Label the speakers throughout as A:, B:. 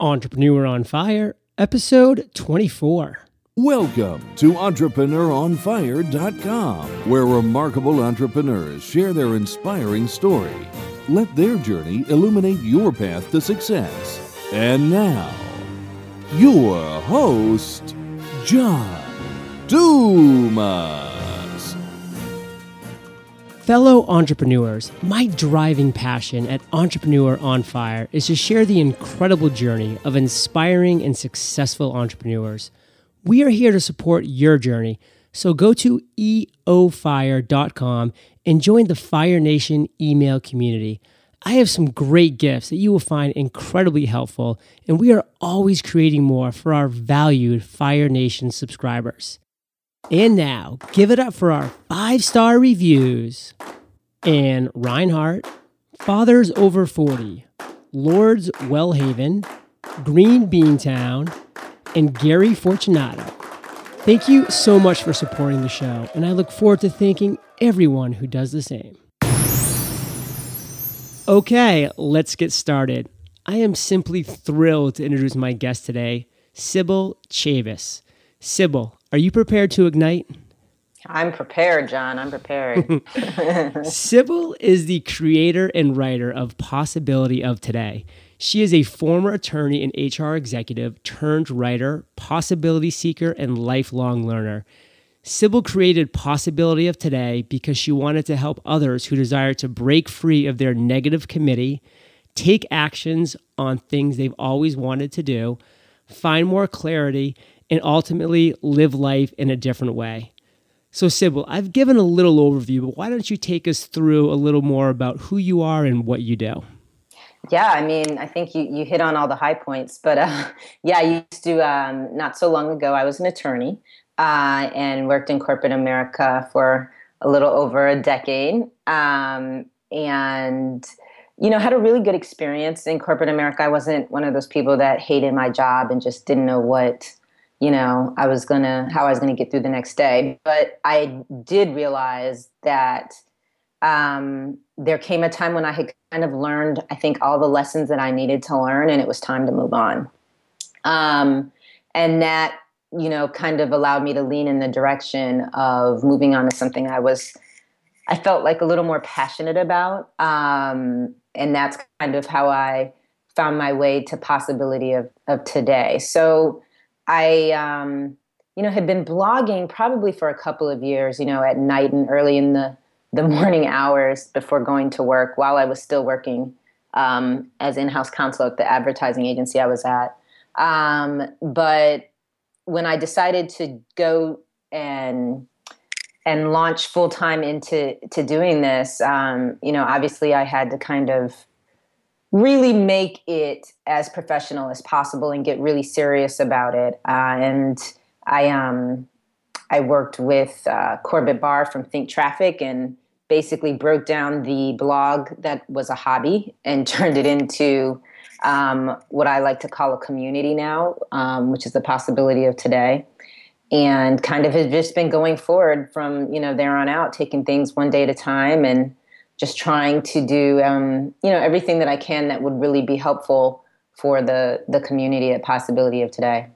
A: Entrepreneur on Fire, episode 24.
B: Welcome to EntrepreneurOnFire.com, where remarkable entrepreneurs share their inspiring story. Let their journey illuminate your path to success. And now, your host, John Dumas.
A: Fellow entrepreneurs, my driving passion at Entrepreneur on Fire is to share the incredible journey of inspiring and successful entrepreneurs. We are here to support your journey, so go to eofire.com and join the Fire Nation email community. I have some great gifts that you will find incredibly helpful, and we are always creating more for our valued Fire Nation subscribers. And now, give it up for our five star reviews. And Reinhardt, Fathers Over 40, Lords Wellhaven, Green Beantown, and Gary Fortunato. Thank you so much for supporting the show, and I look forward to thanking everyone who does the same. Okay, let's get started. I am simply thrilled to introduce my guest today, Sibyl Chavis. Sibyl, are you prepared to ignite?
C: I'm prepared, John. I'm prepared.
A: Sibyl is the creator and writer of Possibility of Today. She is a former attorney and HR executive turned writer, possibility seeker, and lifelong learner. Sibyl created Possibility of Today because she wanted to help others who desire to break free of their negative committee, take actions on things they've always wanted to do, find more clarity, and ultimately live life in a different way. So, Sibyl, I've given a little overview, but why don't you take us through a little more about who you are and what you do?
C: Yeah, I mean, I think you, you hit on all the high points, but uh, yeah, I used to, um, not so long ago, I was an attorney uh, and worked in corporate America for a little over a decade. Um, and, you know, had a really good experience in corporate America. I wasn't one of those people that hated my job and just didn't know what you know i was gonna how i was gonna get through the next day. But i did realize that um, there came a time when i had kind of learned i think all the lessons that i needed to learn and it was time to move on. Um, and that you know kind of allowed me to lean in the direction of moving on to something i was i felt like a little more passionate about. Um, and that's kind of how i found my way to possibility of, of today. So I, um, you know, had been blogging probably for a couple of years, you know, at night and early in the, the morning hours before going to work while I was still working um, as in-house counsel at the advertising agency I was at. Um, but when I decided to go and and launch full time into to doing this, um, you know, obviously I had to kind of really make it as professional as possible and get really serious about it. Uh, and I um I worked with uh, Corbett Barr from Think Traffic and basically broke down the blog that was a hobby and turned it into um, what I like to call a community now, um, which is the possibility of today. And kind of has just been going forward from you know there on out, taking things one day at a time and just trying to do um, you know everything that I can that would really be helpful for the the community at possibility of today.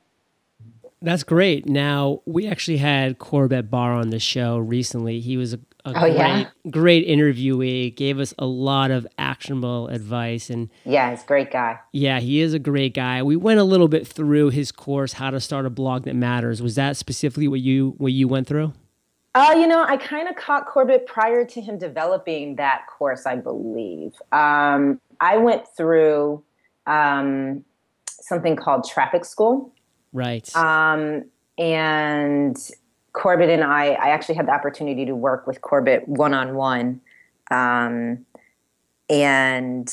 A: That's great. Now we actually had Corbett Barr on the show recently. He was a, a
C: oh,
A: great,
C: yeah?
A: great interviewee. Gave us a lot of actionable advice, and
C: yeah, he's a great guy.
A: Yeah, he is a great guy. We went a little bit through his course, How to Start a Blog That Matters. Was that specifically what you what you went through?
C: Uh, you know, I kind of caught Corbett prior to him developing that course, I believe. Um, I went through um, something called Traffic School.
A: Right.
C: Um, and Corbett and I, I actually had the opportunity to work with Corbett one on one. And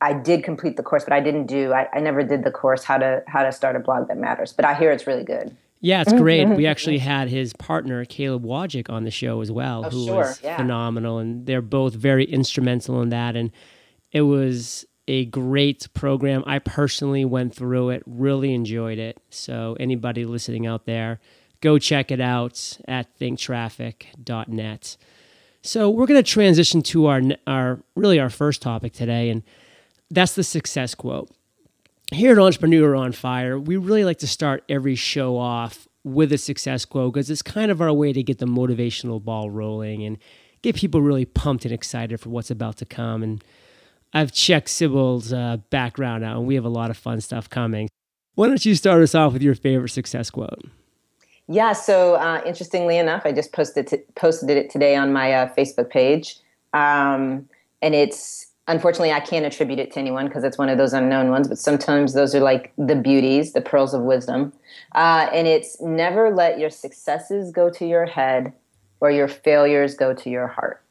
C: I did complete the course, but I didn't do, I, I never did the course, how to, how to start a blog that matters. But I hear it's really good.
A: Yeah, it's great. Mm-hmm. we actually had his partner Caleb Wojcik on the show as well,
C: Oh,
A: who
C: sure,
A: was
C: yeah.
A: phenomenal, and they're both very instrumental in that. And it was a great program. I personally went through it, really enjoyed it. So anybody listening out there, go check it out at thinktraffic.net. So we're going to transition to our our really our first topic today, and that's the success quote. Here at Entrepreneur on Fire, we really like to start every show off with a success quote because it's kind of our way to get the motivational ball rolling and get people really pumped and excited for what's about to come. And I've checked Sibyl's uh, background out, and we have a lot of fun stuff coming. Why don't you start us off with your favorite success quote?
C: Yeah. So uh, interestingly enough, I just posted t- posted it today on my uh, Facebook page, um, and it's unfortunately I can't attribute it to anyone because it's one of those unknown ones. But sometimes those are like the beauties, the pearls of wisdom, uh, and it's never let your successes go to your head or your failures go to your heart.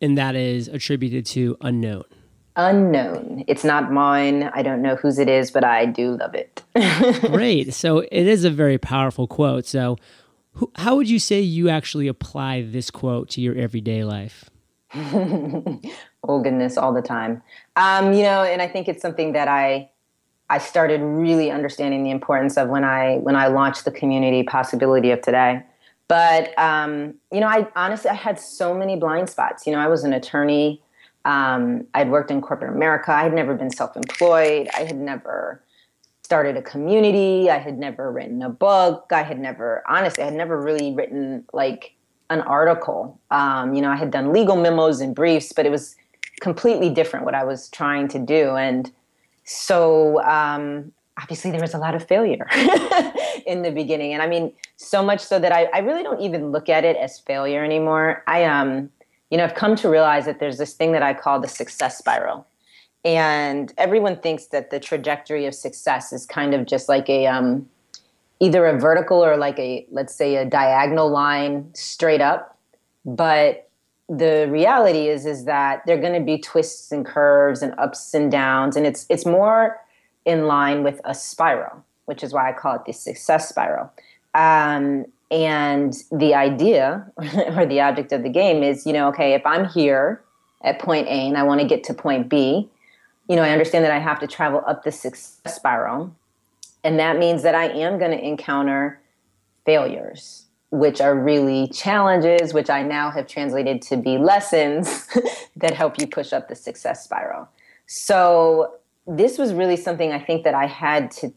A: And that is attributed to unknown
C: unknown. It's not mine. I don't know whose it is, but I do love it.
A: Great. So it is a very powerful quote. So, who, how would you say you actually apply this quote to your everyday life?
C: oh goodness, all the time. Um, you know, and I think it's something that I I started really understanding the importance of when I when I launched the community possibility of today. But um, you know, I honestly I had so many blind spots. You know, I was an attorney um, I'd worked in corporate America. I had never been self employed. I had never started a community. I had never written a book. I had never, honestly, I had never really written like an article. Um, you know, I had done legal memos and briefs, but it was completely different what I was trying to do. And so, um, obviously, there was a lot of failure in the beginning. And I mean, so much so that I, I really don't even look at it as failure anymore. I, um, you know, I've come to realize that there's this thing that I call the success spiral. And everyone thinks that the trajectory of success is kind of just like a um, either a vertical or like a let's say a diagonal line straight up. But the reality is is that there're going to be twists and curves and ups and downs, and it's it's more in line with a spiral, which is why I call it the success spiral. Um, and the idea or the object of the game is, you know, okay, if I'm here at point A and I want to get to point B, you know, I understand that I have to travel up the success spiral. And that means that I am going to encounter failures, which are really challenges, which I now have translated to be lessons that help you push up the success spiral. So this was really something I think that I had to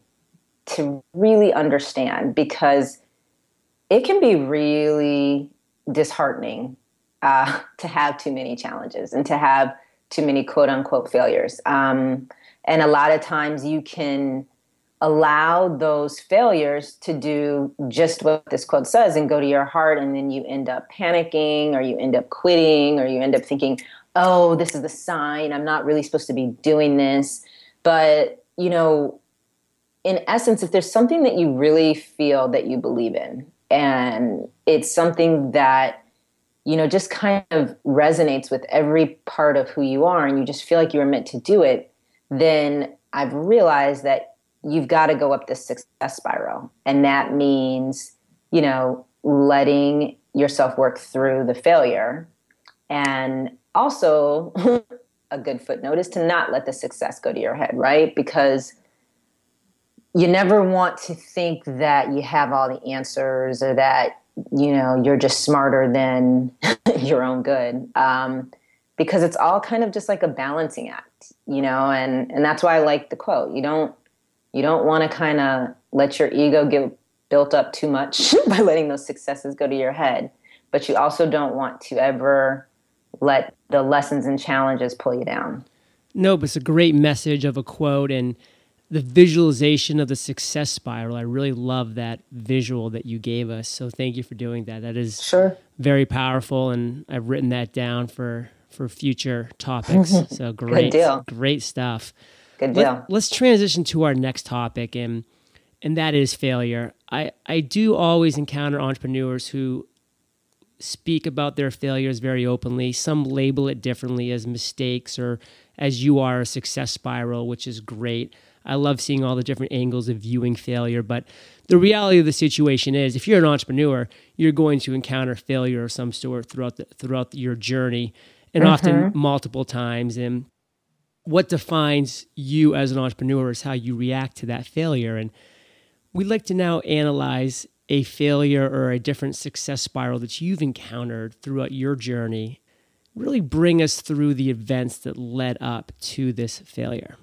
C: to really understand because it can be really disheartening uh, to have too many challenges and to have too many quote unquote failures. Um, and a lot of times you can allow those failures to do just what this quote says and go to your heart and then you end up panicking or you end up quitting or you end up thinking oh this is the sign. I'm not really supposed to be doing this. But you know in essence if there's something that you really feel that you believe in and it's something that you know just kind of resonates with every part of who you are and you just feel like you were meant to do it then i've realized that you've got to go up this success spiral. And that means you know letting yourself work through the failure and also a good footnote is to not let the success go to your head right? Because you never want to think that you have all the answers or that you know you're just smarter than your own good um, because it's all kind of just like a balancing act you know and and that's why i like the quote. You don't you don't want to kind of let your ego get built up too much by letting those successes go to your head but you also don't want to ever let the lessons and challenges pull you down
A: no but it's a great message of a quote and the visualization of the success spiral. I really love that visual that you gave us. So thank you for doing that. That is
C: sure
A: very powerful, and I've written that down for for future topics. So great, great stuff.
C: Good deal.
A: Let, us transition to our next topic, and and that is failure. I I do always encounter entrepreneurs who speak about their failures very openly. Some label it differently as mistakes or as you are a success spiral, which is great. I love seeing all the different angles of viewing failure. But the reality of the situation is, if you're an entrepreneur, you're going to encounter failure of some sort throughout the, throughout your journey, and mm-hmm. often multiple times. And what defines you as an entrepreneur is how you react to that failure. And we'd like to now analyze a failure or a different success spiral that you've encountered throughout your journey. Really bring us through the events that led up to this failure.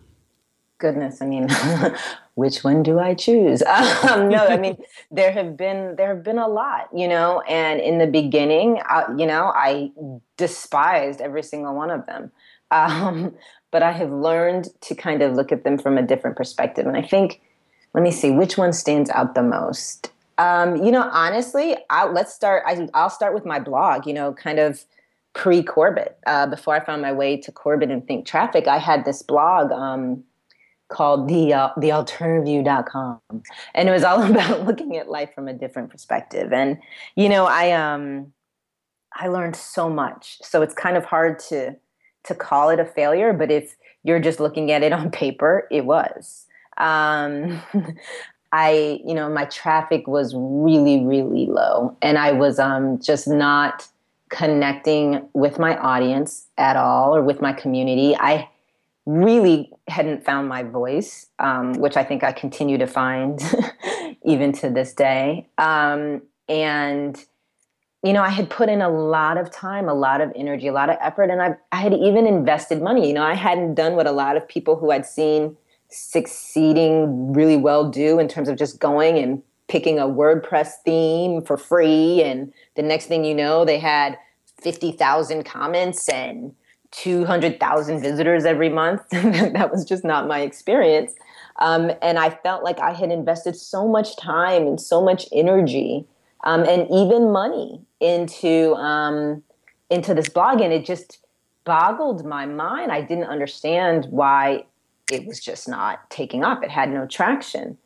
C: goodness, I mean, which one do I choose? Um, no, I mean, there have been there have been a lot, you know. And in the beginning, uh, you know, I despised every single one of them. Um, but I have learned to kind of look at them from a different perspective. And I think, let me see, which one stands out the most? Um, you know, honestly, I'll, let's start. I, will start with my blog. You know, kind of pre Corbett. Uh, before I found my way to Corbett and Think Traffic, I had this blog um, called the uh, thealternativeview.com, and it was all about looking at life from a different perspective. And you know, I um, I learned so much. So it's kind of hard to to call it a failure, but if you're just looking at it on paper, it was. Um, I, you know, my traffic was really, really low, and I was um, just not connecting with my audience at all or with my community. I really hadn't found my voice, um, which I think I continue to find even to this day. Um, and you know, I had put in a lot of time, a lot of energy, a lot of effort, and I, I had even invested money. You know, I hadn't done what a lot of people who I'd seen succeeding really well do in terms of just going and picking a WordPress theme for free. And the next thing you know, they had 50,000 comments and 200,000 visitors every month. that was just not my experience. Um, and I felt like I had invested so much time and so much energy um, and even money into um, into this blog, and it just boggled my mind. I didn't understand why it was just not taking off. It had no traction.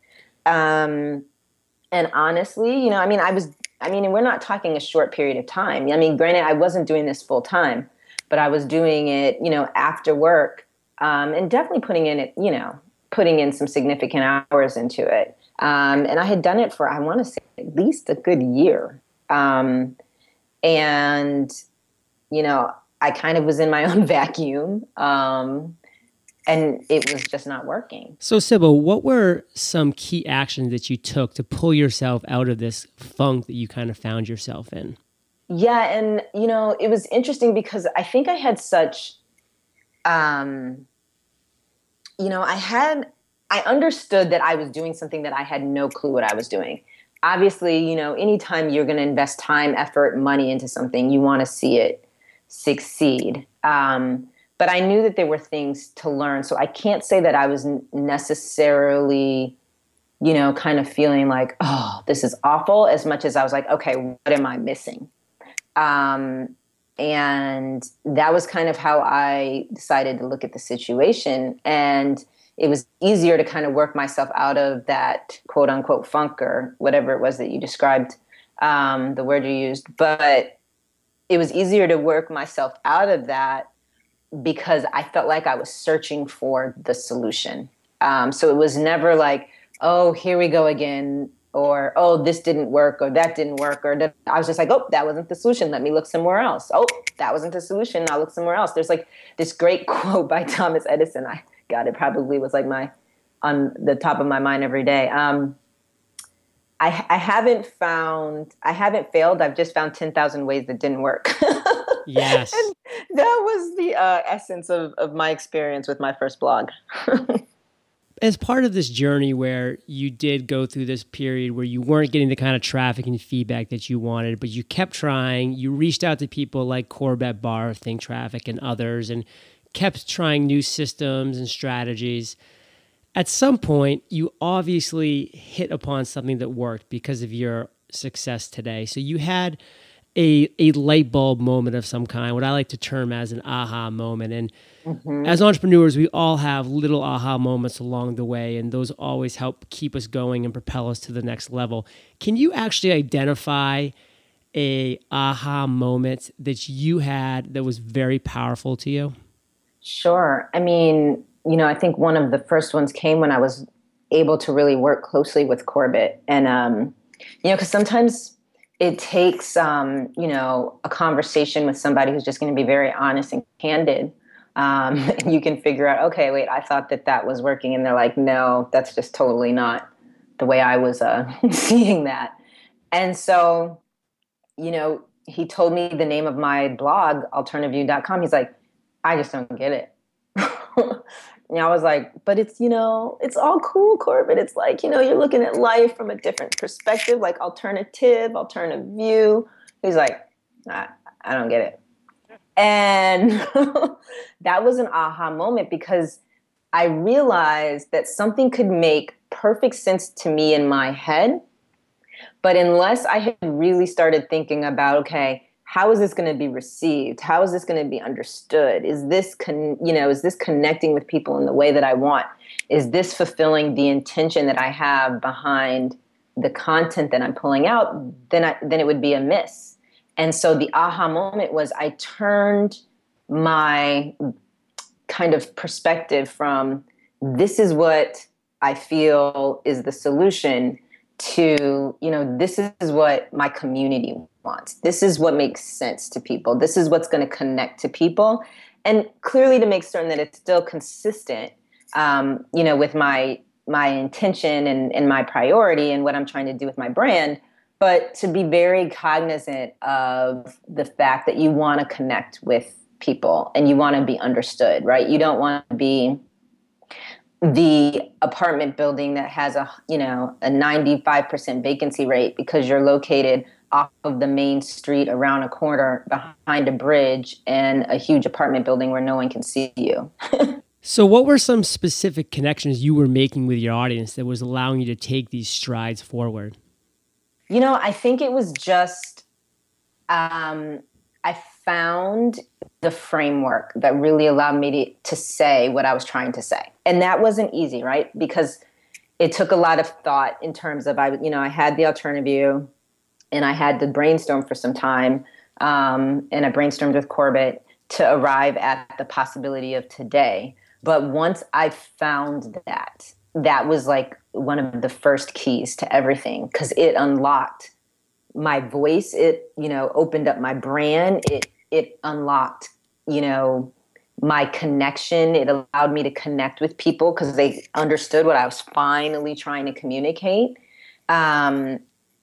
C: Um, and honestly, you know, I mean, I was, I mean, we're not talking a short period of time. I mean, granted, I wasn't doing this full time, but I was doing it, you know, after work, um, and definitely putting in it, you know, putting in some significant hours into it. Um, and I had done it for, I want to say, at least a good year. Um, and, you know, I kind of was in my own vacuum. Um, and it was just not working.
A: So, Sibyl, what were some key actions that you took to pull yourself out of this funk that you kind of found yourself in?
C: Yeah, and you know, it was interesting because I think I had such um you know, I had I understood that I was doing something that I had no clue what I was doing. Obviously, you know, anytime you're going to invest time, effort, money into something, you want to see it succeed. Um, but I knew that there were things to learn. So I can't say that I was necessarily, you know, kind of feeling like, oh, this is awful, as much as I was like, okay, what am I missing? Um, and that was kind of how I decided to look at the situation. And it was easier to kind of work myself out of that quote unquote funk or whatever it was that you described, um, the word you used. But it was easier to work myself out of that because I felt like I was searching for the solution. Um, so it was never like, oh, here we go again, or oh, this didn't work, or that didn't work, or I was just like, oh, that wasn't the solution. Let me look somewhere else. Oh, that wasn't the solution. I'll look somewhere else. There's like this great quote by Thomas Edison. I God, it probably was like my on the top of my mind every day. Um, I, I haven't found, I haven't failed. I've just found 10,000 ways that didn't work.
A: yes.
C: And that was the uh, essence of, of my experience with my first blog.
A: As part of this journey where you did go through this period where you weren't getting the kind of traffic and feedback that you wanted, but you kept trying, you reached out to people like Corbett Barr, Think Traffic, and others, and kept trying new systems and strategies. At some point, you obviously hit upon something that worked because of your success today. So you had a, a light bulb moment of some kind, what I like to term as an aha moment. And mm-hmm. as entrepreneurs, we all have little aha moments along the way, and those always help keep us going and propel us to the next level. Can you actually identify a aha moment that you had that was very powerful to you?
C: Sure. I mean, you know, I think one of the first ones came when I was able to really work closely with Corbett. And, um, you know, because sometimes it takes, um, you know, a conversation with somebody who's just going to be very honest and candid. Um, and you can figure out, okay, wait, I thought that that was working. And they're like, no, that's just totally not the way I was uh, seeing that. And so, you know, he told me the name of my blog, alternativeview.com. He's like, I just don't get it. And I was like, but it's, you know, it's all cool, Corbett. It's like, you know, you're looking at life from a different perspective, like alternative, alternative view. He's like, I, I don't get it. And that was an aha moment because I realized that something could make perfect sense to me in my head. But unless I had really started thinking about, okay, how is this going to be received? How is this going to be understood? Is this con- you know is this connecting with people in the way that i want? Is this fulfilling the intention that i have behind the content that i'm pulling out? Then I, then it would be a miss. And so the aha moment was i turned my kind of perspective from this is what i feel is the solution to you know this is what my community this is what makes sense to people. This is what's going to connect to people. And clearly to make certain that it's still consistent um, you know with my my intention and, and my priority and what i'm trying to do with my brand but to be very cognizant of the fact that you want to connect with people and you want to be understood right? You don't want to be the apartment building that has a you know a 95% vacancy rate because you're located off of the main street around a corner behind a bridge and a huge apartment building where no one can see you.
A: so what were some specific connections you were making with your audience that was allowing you to take these strides forward?
C: You know, I think it was just um, I found the framework that really allowed me to, to say what I was trying to say. And that wasn't easy, right? Because it took a lot of thought in terms of I, you know, I had the alternative and I had to brainstorm for some time. Um, and I brainstormed with Corbett to arrive at the possibility of today. But once I found that, that was like one of the first keys to everything because it unlocked my voice. It, you know, opened up my brand. It it unlocked, you know, my connection. It allowed me to connect with people because they understood what I was finally trying to communicate. Um,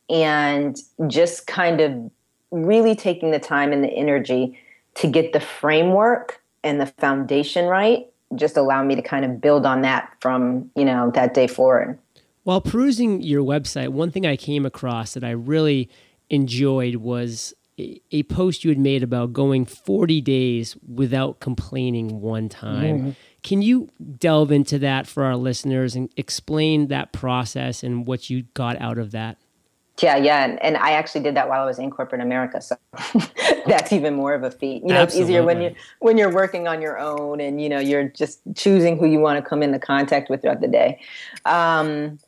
C: and just kind of really taking the time and the energy to get the framework and the foundation right just allow me to kind of build on that from you know that day forward
A: while perusing your website one thing i came across that i really enjoyed was a post you had made about going 40 days without complaining one time. Mm-hmm. Can you delve into that for our listeners and explain that process and what you got out of that?
C: Yeah, yeah, and, and I actually did that while I was in corporate America, so that's even more of a feat. You know, Absolutely. it's easier when you when you're working on your own and you know you're just choosing who you want to come into contact with throughout the day. Um,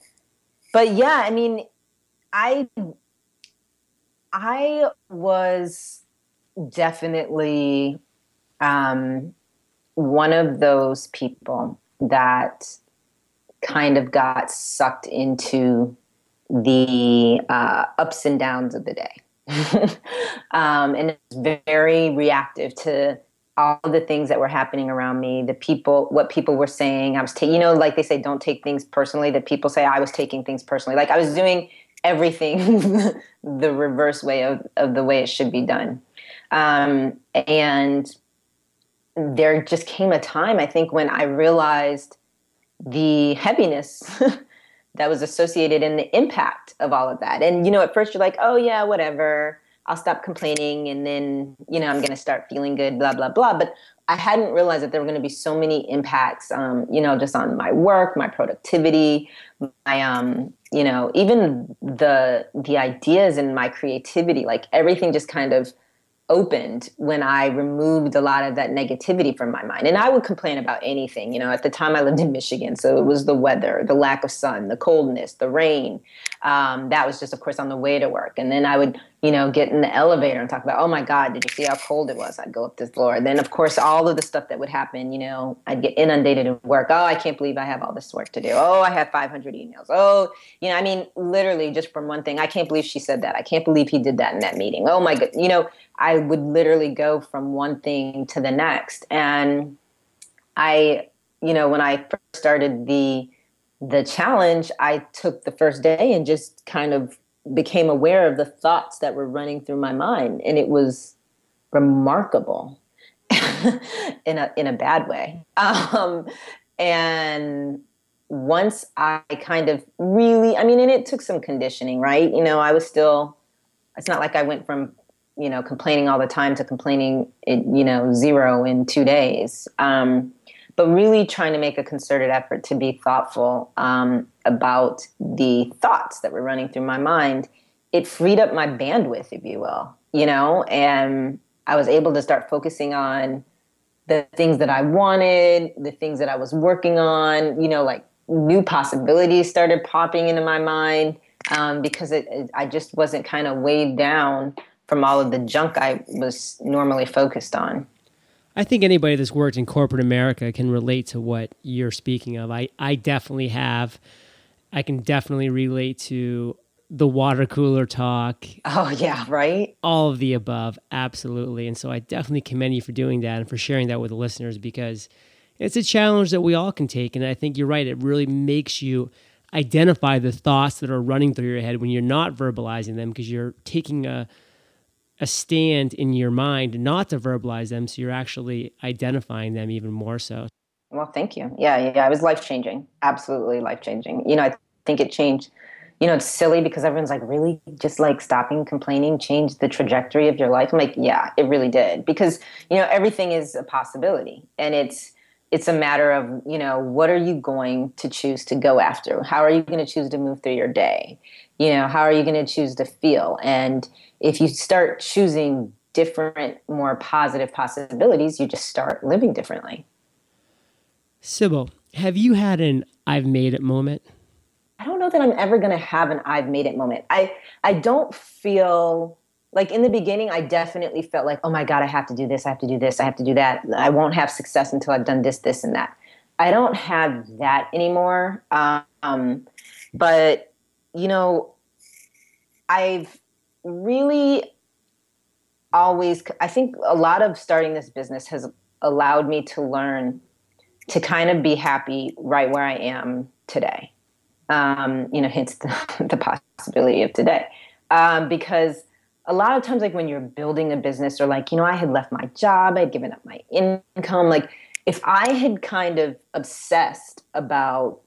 C: but yeah, I mean, I I was definitely um, one of those people that kind of got sucked into the uh, ups and downs of the day. um, and it's very reactive to all the things that were happening around me, the people, what people were saying. I was taking, you know, like they say, don't take things personally. That people say I was taking things personally. Like I was doing everything the reverse way of, of the way it should be done. Um, and there just came a time, I think, when I realized the heaviness that was associated in the impact of all of that. And, you know, at first you're like, oh, yeah, whatever. I'll stop complaining and then, you know, I'm going to start feeling good, blah, blah, blah. But I hadn't realized that there were going to be so many impacts, um, you know, just on my work, my productivity, my, um, you know, even the the ideas and my creativity. Like everything just kind of opened when I removed a lot of that negativity from my mind. And I would complain about anything. You know, at the time I lived in Michigan, so it was the weather, the lack of sun, the coldness, the rain. Um, that was just, of course, on the way to work. And then I would, you know, get in the elevator and talk about, oh my God, did you see how cold it was? I'd go up this floor. And Then, of course, all of the stuff that would happen, you know, I'd get inundated in work. Oh, I can't believe I have all this work to do. Oh, I have 500 emails. Oh, you know, I mean, literally just from one thing, I can't believe she said that. I can't believe he did that in that meeting. Oh my God. You know, I would literally go from one thing to the next. And I, you know, when I first started the the challenge, I took the first day and just kind of became aware of the thoughts that were running through my mind, and it was remarkable in a in a bad way. Um, and once I kind of really, I mean, and it took some conditioning, right? You know, I was still, it's not like I went from, you know, complaining all the time to complaining, it, you know, zero in two days. Um, but really trying to make a concerted effort to be thoughtful um, about the thoughts that were running through my mind. It freed up my bandwidth, if you will, you know, and I was able to start focusing on the things that I wanted, the things that I was working on, you know, like new possibilities started popping into my mind um, because it, it, I just wasn't kind of weighed down from all of the junk I was normally focused on.
A: I think anybody that's worked in corporate America can relate to what you're speaking of. I, I definitely have. I can definitely relate to the water cooler talk.
C: Oh, yeah, right?
A: All of the above, absolutely. And so I definitely commend you for doing that and for sharing that with the listeners because it's a challenge that we all can take. And I think you're right. It really makes you identify the thoughts that are running through your head when you're not verbalizing them because you're taking a, a stand in your mind not to verbalize them. So you're actually identifying them even more so.
C: Well, thank you. Yeah, yeah, it was life changing. Absolutely life changing. You know, I think it changed. You know, it's silly because everyone's like, really, just like stopping complaining changed the trajectory of your life. I'm like, yeah, it really did because you know everything is a possibility, and it's it's a matter of you know what are you going to choose to go after how are you going to choose to move through your day you know how are you going to choose to feel and if you start choosing different more positive possibilities you just start living differently
A: sibyl have you had an i've made it moment?
C: I don't know that i'm ever going to have an i've made it moment. I i don't feel like in the beginning i definitely felt like oh my god i have to do this i have to do this i have to do that. I won't have success until i've done this this and that. I don't have that anymore um, but you know i've really always i think a lot of starting this business has allowed me to learn to kind of be happy right where i am today. Um, you know hence the, the possibility of today. Um, because a lot of times like when you're building a business or like you know i had left my job i had given up my income like if i had kind of obsessed about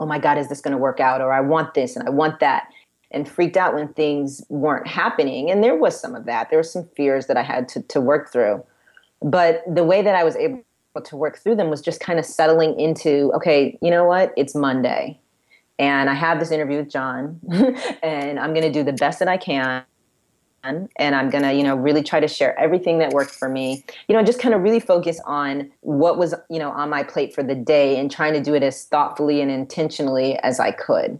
C: oh my god is this going to work out? or i want this and i want that and freaked out when things weren't happening and there was some of that. There were some fears that i had to, to work through. But the way that i was able to work through them was just kind of settling into okay you know what it's monday and i have this interview with john and i'm going to do the best that i can and I'm going to, you know, really try to share everything that worked for me. You know, just kind of really focus on what was, you know, on my plate for the day and trying to do it as thoughtfully and intentionally as I could.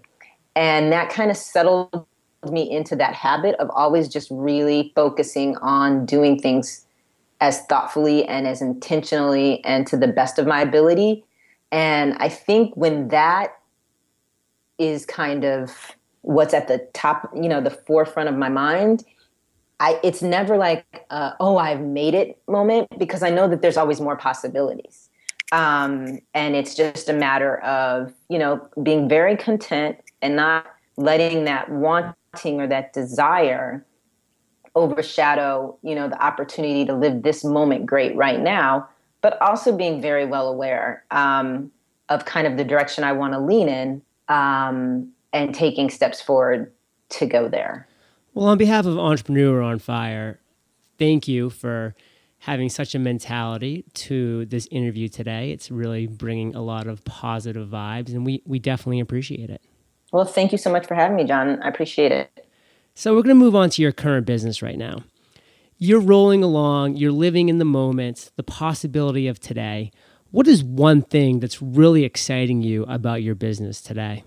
C: And that kind of settled me into that habit of always just really focusing on doing things as thoughtfully and as intentionally and to the best of my ability. And I think when that is kind of what's at the top, you know, the forefront of my mind, I, it's never like, uh, oh, I've made it moment because I know that there's always more possibilities. Um, and it's just a matter of, you know, being very content and not letting that wanting or that desire overshadow, you know, the opportunity to live this moment great right now, but also being very well aware um, of kind of the direction I want to lean in um, and taking steps forward to go there.
A: Well, on behalf of Entrepreneur on Fire, thank you for having such a mentality to this interview today. It's really bringing a lot of positive vibes, and we, we definitely appreciate it.
C: Well, thank you so much for having me, John. I appreciate it.
A: So, we're going to move on to your current business right now. You're rolling along, you're living in the moment, the possibility of today. What is one thing that's really exciting you about your business today?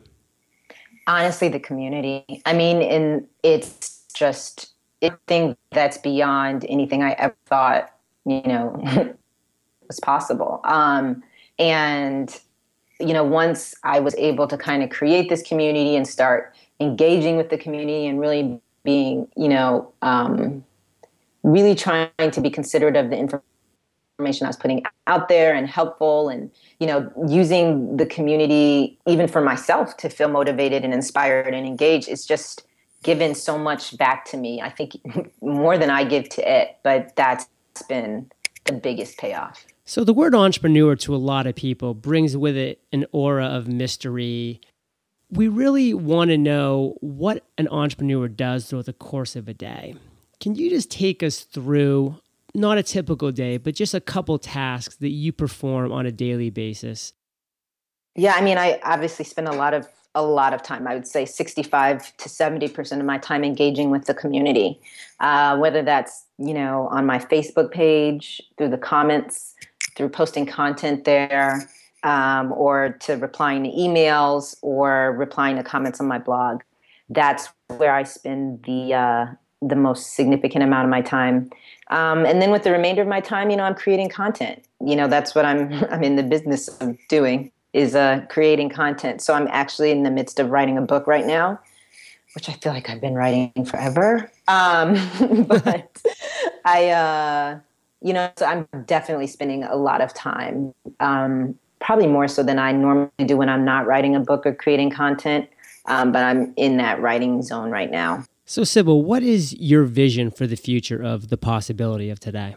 C: honestly the community i mean in it's just a thing that's beyond anything i ever thought you know was possible um, and you know once i was able to kind of create this community and start engaging with the community and really being you know um, really trying to be considerate of the information I was putting out there and helpful and you know using the community even for myself to feel motivated and inspired and engaged it's just given so much back to me I think more than I give to it but that's been the biggest payoff
A: So, the word entrepreneur to a lot of people brings with it an aura of mystery. We really want to know what an entrepreneur does throughout the course of a day. Can you just take us through not a typical day, but just a couple tasks that you perform on a daily basis?
C: Yeah, I mean, I obviously spend a lot of a lot of time. I would say 65 to 70 percent of my time engaging with the community, uh, whether that's you know on my Facebook page, through the comments, through posting content there, um, or to replying to emails or replying to comments on my blog. That's where I spend the uh, the most significant amount of my time. Um, and then with the remainder of my time, you know, I'm creating content. You know, that's what I'm I'm in the business of doing is uh, creating content. So I'm actually in the midst of writing a book right now, which I feel like I've been writing forever. Um, but I, uh, you know, so I'm definitely spending a lot of time, um, probably more so than I normally do when I'm not writing a book or creating content. Um, but I'm in that writing zone right now.
A: So, Sibyl, what is your vision for the future of the possibility of today?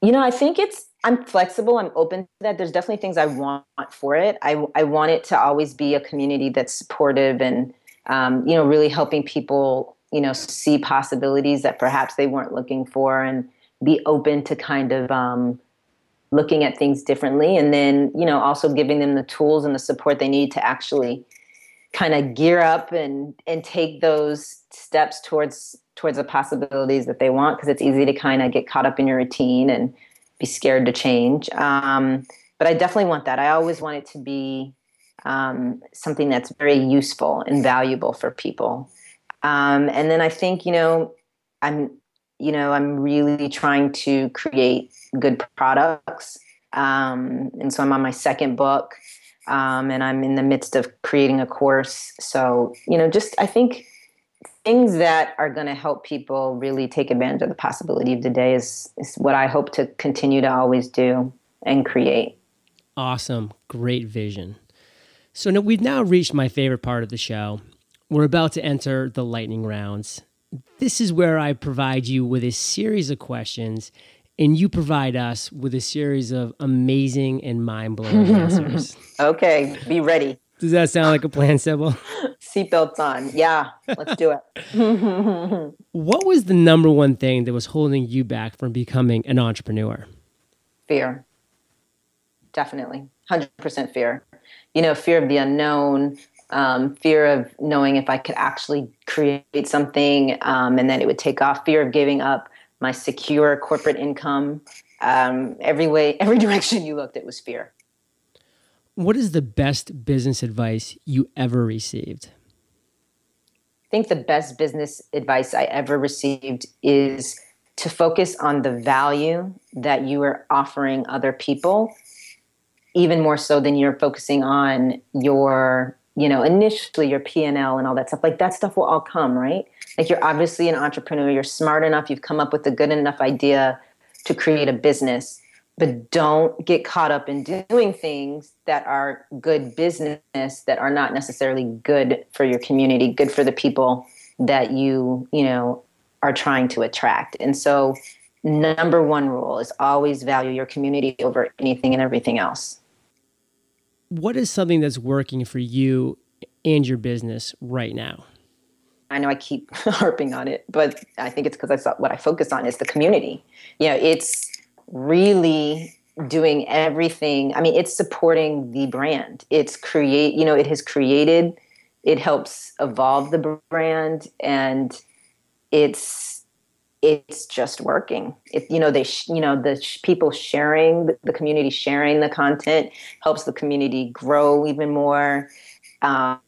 C: You know, I think it's I'm flexible. I'm open to that. There's definitely things I want for it. I I want it to always be a community that's supportive and um, you know really helping people you know see possibilities that perhaps they weren't looking for and be open to kind of um, looking at things differently and then you know also giving them the tools and the support they need to actually kind of gear up and and take those steps towards towards the possibilities that they want because it's easy to kind of get caught up in your routine and be scared to change. Um, but I definitely want that. I always want it to be um, something that's very useful and valuable for people. Um, and then I think you know I'm you know I'm really trying to create good products. Um, and so I'm on my second book, um, and I'm in the midst of creating a course. So you know, just I think things that are going to help people really take advantage of the possibility of today is, is what I hope to continue to always do and create.
A: Awesome. Great vision. So now we've now reached my favorite part of the show. We're about to enter the lightning rounds. This is where I provide you with a series of questions and you provide us with a series of amazing and mind blowing answers.
C: okay, be ready.
A: Does that sound like a plan, Sibyl?
C: Seatbelts on. Yeah, let's do it.
A: what was the number one thing that was holding you back from becoming an entrepreneur?
C: Fear. Definitely. 100% fear. You know, fear of the unknown, um, fear of knowing if I could actually create something um, and then it would take off, fear of giving up my secure corporate income. Um, every way, every direction you looked, it was fear.
A: What is the best business advice you ever received?
C: I think the best business advice I ever received is to focus on the value that you are offering other people, even more so than you're focusing on your, you know, initially your P and L and all that stuff. Like that stuff will all come, right? Like you're obviously an entrepreneur, you're smart enough, you've come up with a good enough idea to create a business but don't get caught up in doing things that are good business that are not necessarily good for your community good for the people that you you know are trying to attract and so number one rule is always value your community over anything and everything else
A: what is something that's working for you and your business right now
C: I know I keep harping on it, but I think it's because I saw what I focus on is the community. You know, it's really doing everything. I mean, it's supporting the brand. It's create, you know, it has created, it helps evolve the brand and it's it's just working. If you know they, sh- you know the sh- people sharing the, the, community sharing the content helps the community grow even more. Um,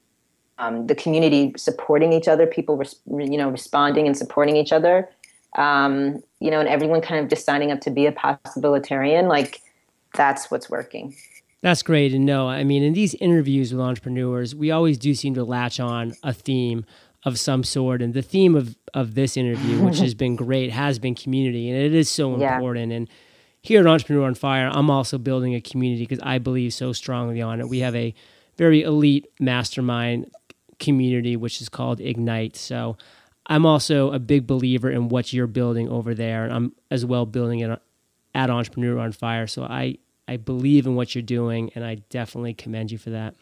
C: um, the community supporting each other, people res- you know responding and supporting each other um, you know, and everyone kind of just signing up to be a possibilitarian, like that's what's working.
A: That's great And no, I mean, in these interviews with entrepreneurs, we always do seem to latch on a theme of some sort. And the theme of, of this interview, which has been great, has been community. And it is so yeah. important. And here at Entrepreneur on Fire, I'm also building a community because I believe so strongly on it. We have a very elite mastermind community, which is called Ignite. So I'm also a big believer in what you're building over there, and I'm as well building it at Entrepreneur on Fire. So I, I believe in what you're doing, and I definitely commend you for that.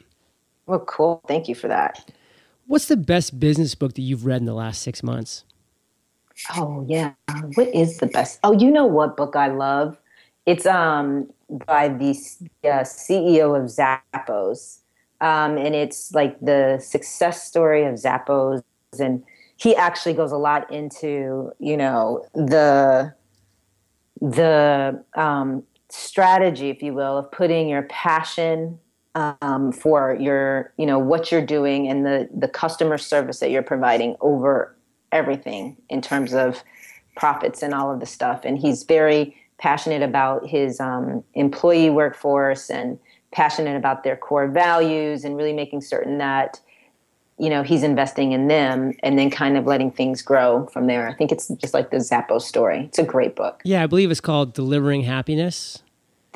C: Well, cool. Thank you for that.
A: What's the best business book that you've read in the last six months?
C: Oh yeah, what is the best? Oh, you know what book I love? It's um by the uh, CEO of Zappos, um, and it's like the success story of Zappos, and he actually goes a lot into you know the the um, strategy, if you will, of putting your passion um, for your you know what you're doing and the the customer service that you're providing over everything in terms of profits and all of the stuff. And he's very passionate about his um, employee workforce and passionate about their core values and really making certain that you know he's investing in them and then kind of letting things grow from there. I think it's just like the zappos story. It's a great book.
A: Yeah i believe it's called delivering happiness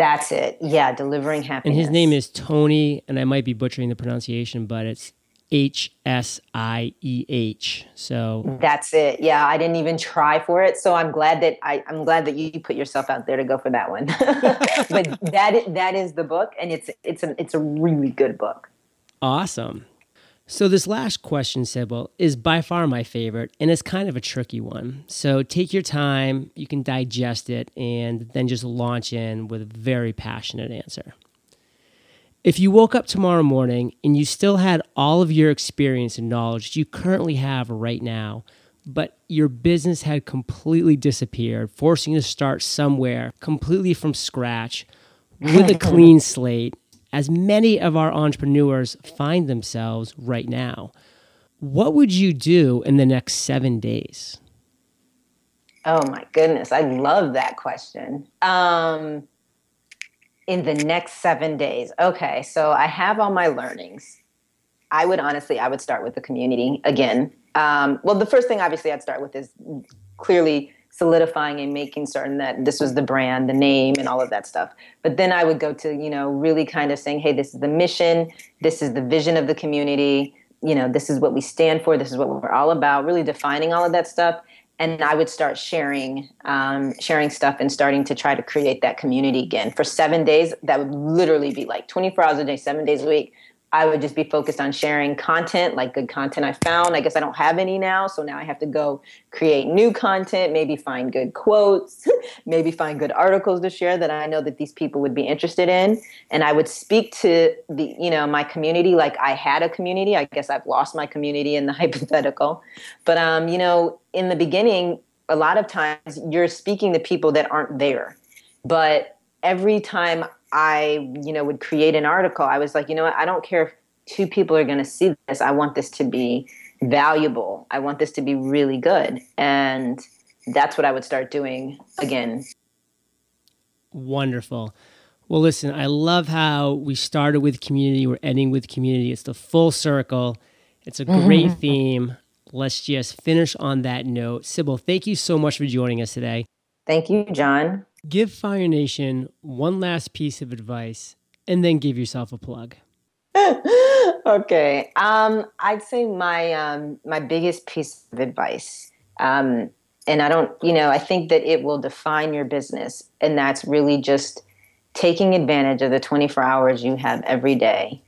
C: that's it yeah delivering happiness
A: and his name is tony and i might be butchering the pronunciation but it's H S I E H. So
C: that's it. Yeah, I didn't even try for it, so I'm glad that I, I'm glad that you put yourself out there to go for that one. but that that is the book, and it's it's a it's a really good book.
A: Awesome. So this last question, Sibyl, is by far my favorite, and it's kind of a tricky one. So take your time, you can digest it, and then just launch in with a very passionate answer. If you woke up tomorrow morning and you still had all of your experience and knowledge you currently have right now, but your business had completely disappeared, forcing you to start somewhere completely from scratch with a clean slate, as many of our entrepreneurs find themselves right now, what would you do in the next seven days?
C: Oh my goodness, I love that question. Um, in the next seven days. Okay, so I have all my learnings. I would honestly, I would start with the community again. Um, well, the first thing obviously I'd start with is clearly solidifying and making certain that this was the brand, the name, and all of that stuff. But then I would go to, you know, really kind of saying, hey, this is the mission, this is the vision of the community, you know, this is what we stand for, this is what we're all about, really defining all of that stuff and I would start sharing um, sharing stuff and starting to try to create that community again for seven days. That would literally be like 24 hours a day, seven days a week. I would just be focused on sharing content, like good content I found. I guess I don't have any now, so now I have to go create new content, maybe find good quotes, maybe find good articles to share that I know that these people would be interested in. And I would speak to the, you know, my community like I had a community. I guess I've lost my community in the hypothetical. But um, you know, in the beginning, a lot of times you're speaking to people that aren't there. But every time I, you know, would create an article, I was like, you know what, I don't care if two people are going to see this. I want this to be valuable. I want this to be really good. And that's what I would start doing again.
A: Wonderful. Well, listen, I love how we started with community, we're ending with community. It's the full circle. It's a great mm-hmm. theme. Let's just finish on that note. Sibyl, thank you so much for joining us today.
C: Thank you, John.
A: Give Fire Nation one last piece of advice and then give yourself a plug.
C: okay. Um, I'd say my um, my biggest piece of advice, um, and I don't, you know, I think that it will define your business, and that's really just taking advantage of the 24 hours you have every day.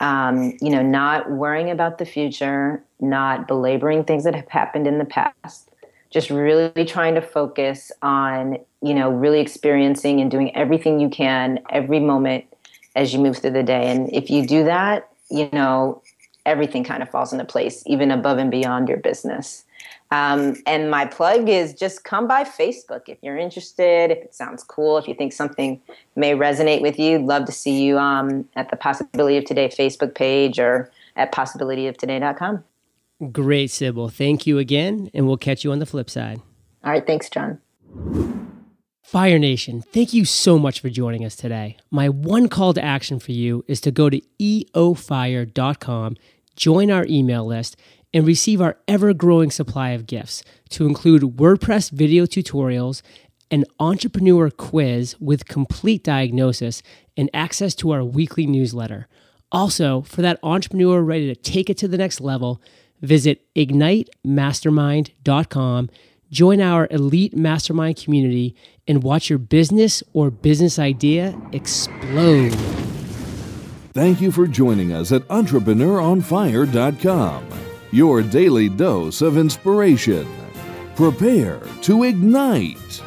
C: Um, you know, not worrying about the future, not belaboring things that have happened in the past, just really trying to focus on you know really experiencing and doing everything you can every moment as you move through the day. And if you do that you know everything kind of falls into place even above and beyond your business. Um, and my plug is just come by facebook if you're interested if it sounds cool if you think something may resonate with you. Love to see you um, at the possibility of today facebook page or at possibilityoftoday.com
A: Great, Sibyl. Thank you again, and we'll catch you on the flip side.
C: all right thanks john
A: Fire Nation, thank you so much for joining us today. My one call to action for you is to go to eofire.com, join our email list, and receive our ever growing supply of gifts to include WordPress video tutorials, an entrepreneur quiz with complete diagnosis, and access to our weekly newsletter. Also, for that entrepreneur ready to take it to the next level, visit ignitemastermind.com, join our elite mastermind community, and watch your business or business idea explode.
B: Thank you for joining us at EntrepreneurOnFire.com, your daily dose of inspiration. Prepare to ignite.